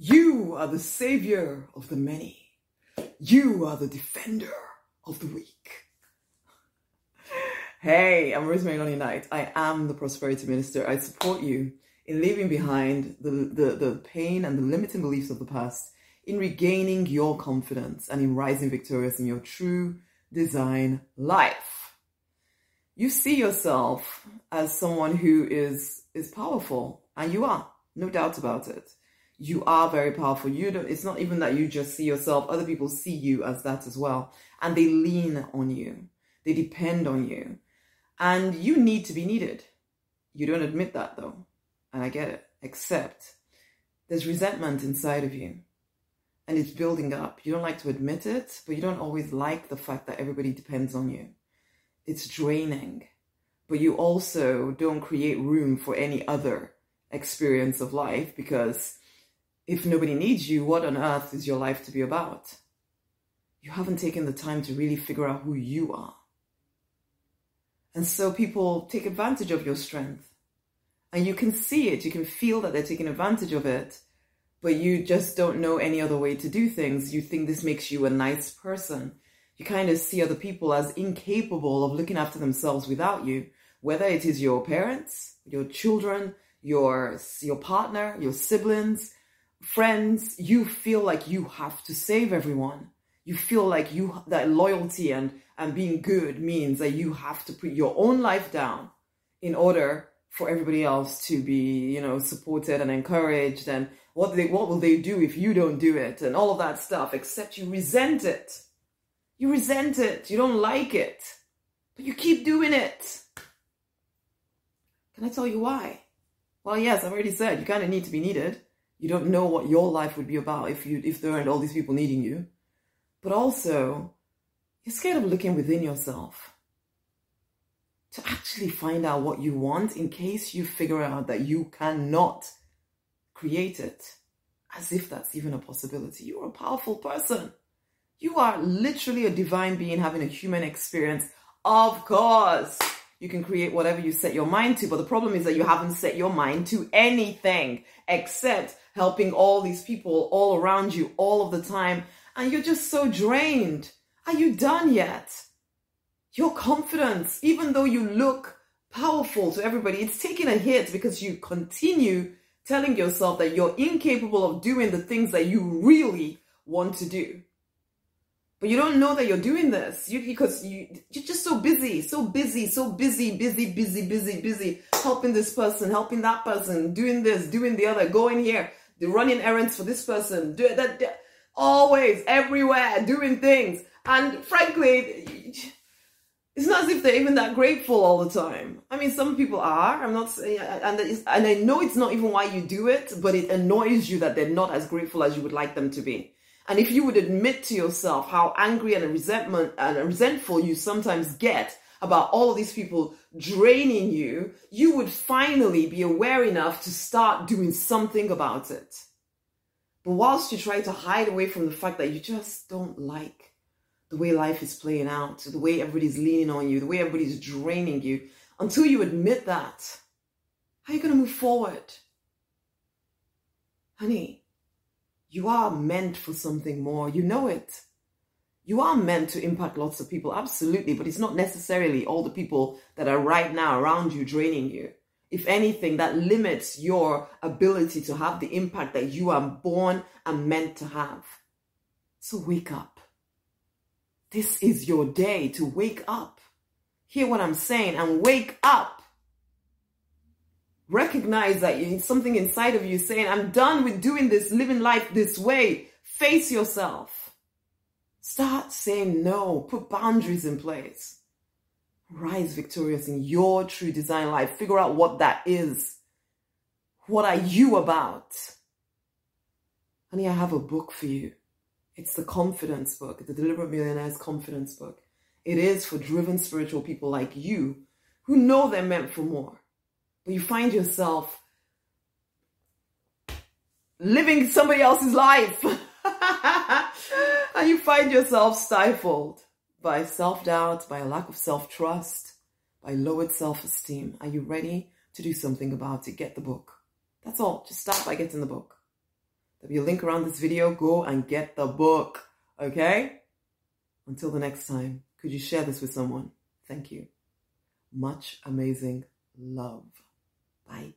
You are the savior of the many. You are the defender of the weak. Hey, I'm Rosemary Nonny Knight. I am the prosperity minister. I support you in leaving behind the, the, the pain and the limiting beliefs of the past, in regaining your confidence, and in rising victorious in your true design life. You see yourself as someone who is is powerful, and you are, no doubt about it. You are very powerful. You don't it's not even that you just see yourself, other people see you as that as well. And they lean on you. They depend on you. And you need to be needed. You don't admit that though. And I get it. Except there's resentment inside of you and it's building up. You don't like to admit it, but you don't always like the fact that everybody depends on you. It's draining, but you also don't create room for any other experience of life because if nobody needs you, what on earth is your life to be about? You haven't taken the time to really figure out who you are. And so people take advantage of your strength. And you can see it, you can feel that they're taking advantage of it but you just don't know any other way to do things. You think this makes you a nice person. You kind of see other people as incapable of looking after themselves without you, whether it is your parents, your children, your your partner, your siblings, friends, you feel like you have to save everyone. You feel like you that loyalty and and being good means that you have to put your own life down in order for everybody else to be, you know, supported and encouraged and what they what will they do if you don't do it and all of that stuff except you resent it. You resent it. You don't like it. But you keep doing it. Can i tell you why? Well yes i've already said you kind of need to be needed you don't know what your life would be about if you if there aren't all these people needing you but also you're scared of looking within yourself to actually find out what you want in case you figure out that you cannot create it as if that's even a possibility. You're a powerful person. You are literally a divine being having a human experience. Of course, you can create whatever you set your mind to, but the problem is that you haven't set your mind to anything except helping all these people all around you all of the time, and you're just so drained. Are you done yet? Your confidence, even though you look powerful to everybody, it's taking a hit because you continue telling yourself that you're incapable of doing the things that you really want to do. But you don't know that you're doing this you, because you, you're just so busy, so busy, so busy, busy, busy, busy, busy, helping this person, helping that person, doing this, doing the other, going here, running errands for this person, do that, always, everywhere, doing things. And frankly, it's not as if they're even that grateful all the time. I mean, some people are. I'm not saying, and and I know it's not even why you do it, but it annoys you that they're not as grateful as you would like them to be. And if you would admit to yourself how angry and resentment and resentful you sometimes get about all these people draining you, you would finally be aware enough to start doing something about it. But whilst you try to hide away from the fact that you just don't like the way life is playing out, the way everybody's leaning on you, the way everybody's draining you, until you admit that, how are you going to move forward? Honey, you are meant for something more. You know it. You are meant to impact lots of people, absolutely, but it's not necessarily all the people that are right now around you draining you. If anything, that limits your ability to have the impact that you are born and meant to have. So wake up. This is your day to wake up. Hear what I'm saying and wake up. Recognize that you, something inside of you saying, I'm done with doing this, living life this way. Face yourself. Start saying no. Put boundaries in place. Rise victorious in your true design life. Figure out what that is. What are you about? Honey, I have a book for you. It's the confidence book, the Deliberate Millionaire's confidence book. It is for driven spiritual people like you who know they're meant for more. You find yourself living somebody else's life. and you find yourself stifled by self doubt, by a lack of self trust, by lowered self esteem. Are you ready to do something about it? Get the book. That's all. Just start by getting the book. There'll be a link around this video. Go and get the book. Okay? Until the next time, could you share this with someone? Thank you. Much amazing love. Bye.